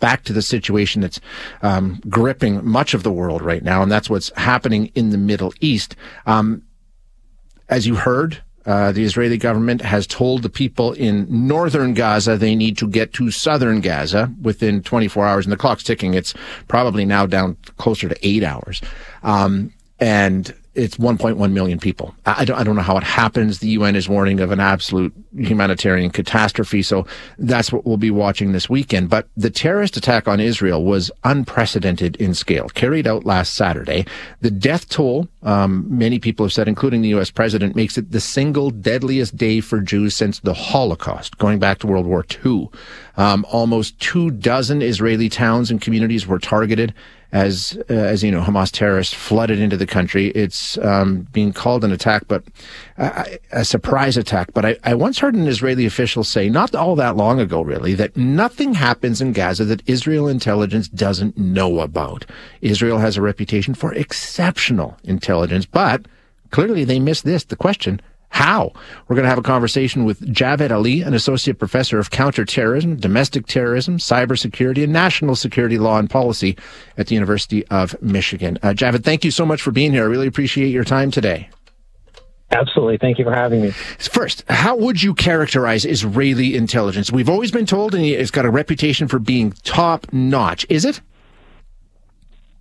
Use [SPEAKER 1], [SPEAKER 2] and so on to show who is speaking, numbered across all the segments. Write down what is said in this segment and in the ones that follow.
[SPEAKER 1] back to the situation that's um, gripping much of the world right now, and that's what's happening in the Middle East. Um, as you heard, uh, the Israeli government has told the people in northern Gaza they need to get to southern Gaza within 24 hours, and the clock's ticking. It's probably now down closer to eight hours. Um, and it's 1.1 million people. I don't, I don't know how it happens. The UN is warning of an absolute humanitarian catastrophe. So that's what we'll be watching this weekend. But the terrorist attack on Israel was unprecedented in scale, carried out last Saturday. The death toll, um, many people have said, including the U.S. president, makes it the single deadliest day for Jews since the Holocaust, going back to World War II. Um, almost two dozen Israeli towns and communities were targeted as uh, as you know, Hamas terrorists flooded into the country. It's um, being called an attack, but uh, a surprise attack. But I, I once heard an Israeli official say, not all that long ago, really, that nothing happens in Gaza that Israel intelligence doesn't know about. Israel has a reputation for exceptional intelligence, but clearly they missed this. The question how? We're going to have a conversation with Javed Ali, an associate professor of counterterrorism, domestic terrorism, cybersecurity, and national security law and policy at the University of Michigan. Uh, Javed, thank you so much for being here. I really appreciate your time today.
[SPEAKER 2] Absolutely. Thank you for having me.
[SPEAKER 1] First, how would you characterize Israeli intelligence? We've always been told and it's got a reputation for being top notch. Is it?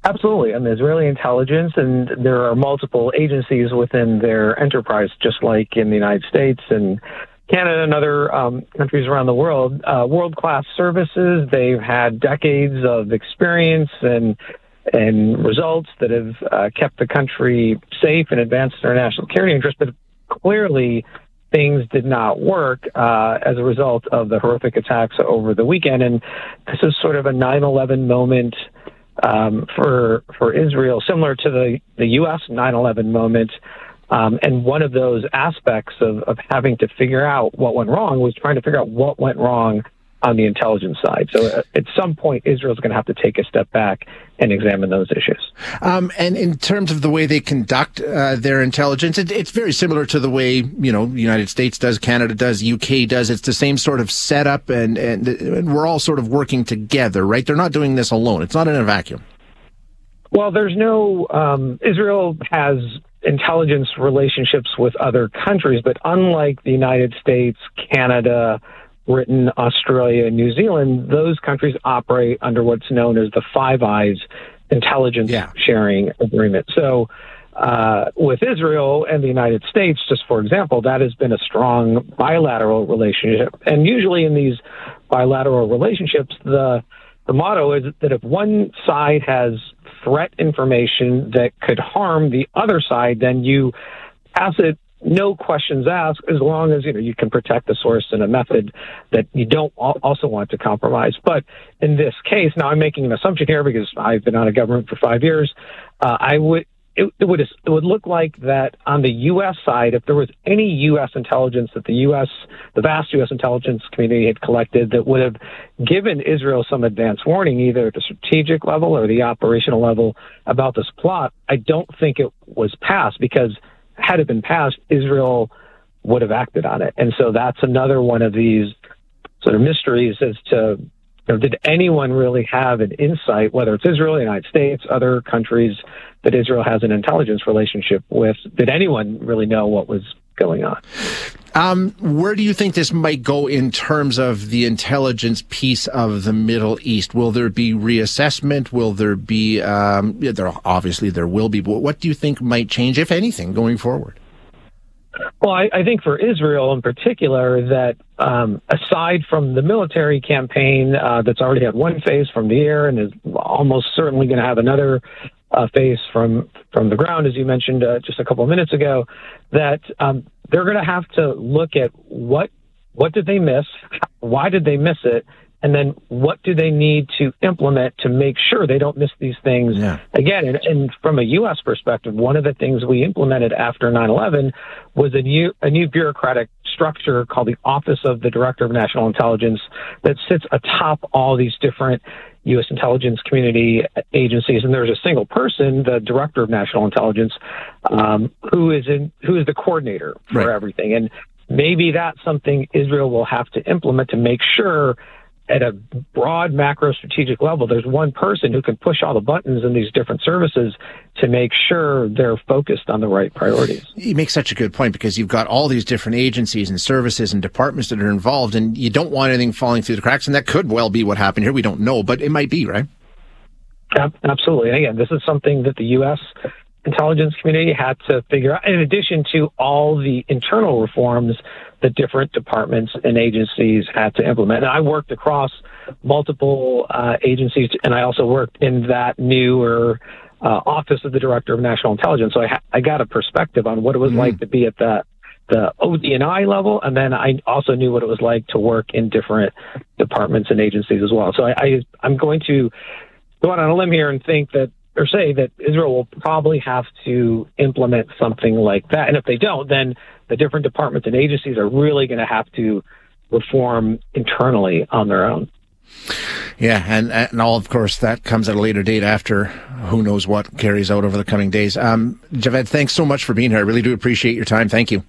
[SPEAKER 2] Absolutely. And Israeli intelligence, and there are multiple agencies within their enterprise, just like in the United States and Canada and other um, countries around the world. Uh, World class services. They've had decades of experience and and results that have uh, kept the country safe and advanced their national security interests. But clearly, things did not work uh, as a result of the horrific attacks over the weekend. And this is sort of a 9 11 moment um, for for Israel, similar to the the U.S. 9/11 moment. Um, and one of those aspects of, of having to figure out what went wrong was trying to figure out what went wrong on the intelligence side. So uh, at some point, Israel's going to have to take a step back and examine those issues.
[SPEAKER 1] Um, and in terms of the way they conduct uh, their intelligence, it, it's very similar to the way you know the United States does, Canada does, UK does. It's the same sort of setup, and, and, and we're all sort of working together, right? They're not doing this alone. It's not in a vacuum.
[SPEAKER 2] Well, there's no um, Israel has intelligence relationships with other countries, but unlike the United States, Canada, Britain, Australia, and New Zealand, those countries operate under what's known as the Five Eyes intelligence yeah. sharing agreement. So, uh, with Israel and the United States, just for example, that has been a strong bilateral relationship. And usually in these bilateral relationships, the the motto is that if one side has threat information that could harm the other side, then you pass it no questions asked as long as you know you can protect the source in a method that you don't also want to compromise but in this case now i'm making an assumption here because i've been out of government for five years uh, i would it, it, would it would look like that on the U.S. side, if there was any U.S. intelligence that the U.S. the vast U.S. intelligence community had collected that would have given Israel some advance warning, either at the strategic level or the operational level, about this plot, I don't think it was passed because had it been passed, Israel would have acted on it. And so that's another one of these sort of mysteries as to you know, did anyone really have an insight, whether it's Israel, the United States, other countries that Israel has an intelligence relationship with? Did anyone really know what was going on?
[SPEAKER 1] Um, where do you think this might go in terms of the intelligence piece of the Middle East? Will there be reassessment? Will there be? Um, yeah, there obviously there will be. But what do you think might change, if anything, going forward?
[SPEAKER 2] Well, I, I think for Israel in particular, that um, aside from the military campaign uh, that's already had one phase from the air and is almost certainly going to have another uh, phase from from the ground, as you mentioned uh, just a couple of minutes ago, that um, they're going to have to look at what what did they miss, why did they miss it, and then what do they need to implement to make sure they don't miss these things yeah. again and, and, from a us perspective one of the things we implemented after 9-11 was a new a new bureaucratic structure called the office of the director of national intelligence that sits atop all these different U.S. intelligence community agencies, and there's a single person, the director of national intelligence, um, who is in who is the coordinator for right. everything. And maybe that's something Israel will have to implement to make sure at a broad macro strategic level, there's one person who can push all the buttons in these different services to make sure they're focused on the right priorities.
[SPEAKER 1] You make such a good point because you've got all these different agencies and services and departments that are involved, and you don't want anything falling through the cracks. And that could well be what happened here. We don't know, but it might be, right?
[SPEAKER 2] Absolutely. And again, this is something that the U.S. intelligence community had to figure out, in addition to all the internal reforms that different departments and agencies had to implement. And I worked across multiple uh, agencies, and I also worked in that newer uh, office of the director of national intelligence. So I, ha- I got a perspective on what it was mm-hmm. like to be at that the ODNI level, and then I also knew what it was like to work in different departments and agencies as well. So I, I I'm going to go out on a limb here and think that or say that Israel will probably have to implement something like that. And if they don't, then the different departments and agencies are really going to have to reform internally on their own.
[SPEAKER 1] Yeah, and and all of course that comes at a later date after who knows what carries out over the coming days. Um, Javed, thanks so much for being here. I really do appreciate your time. Thank you.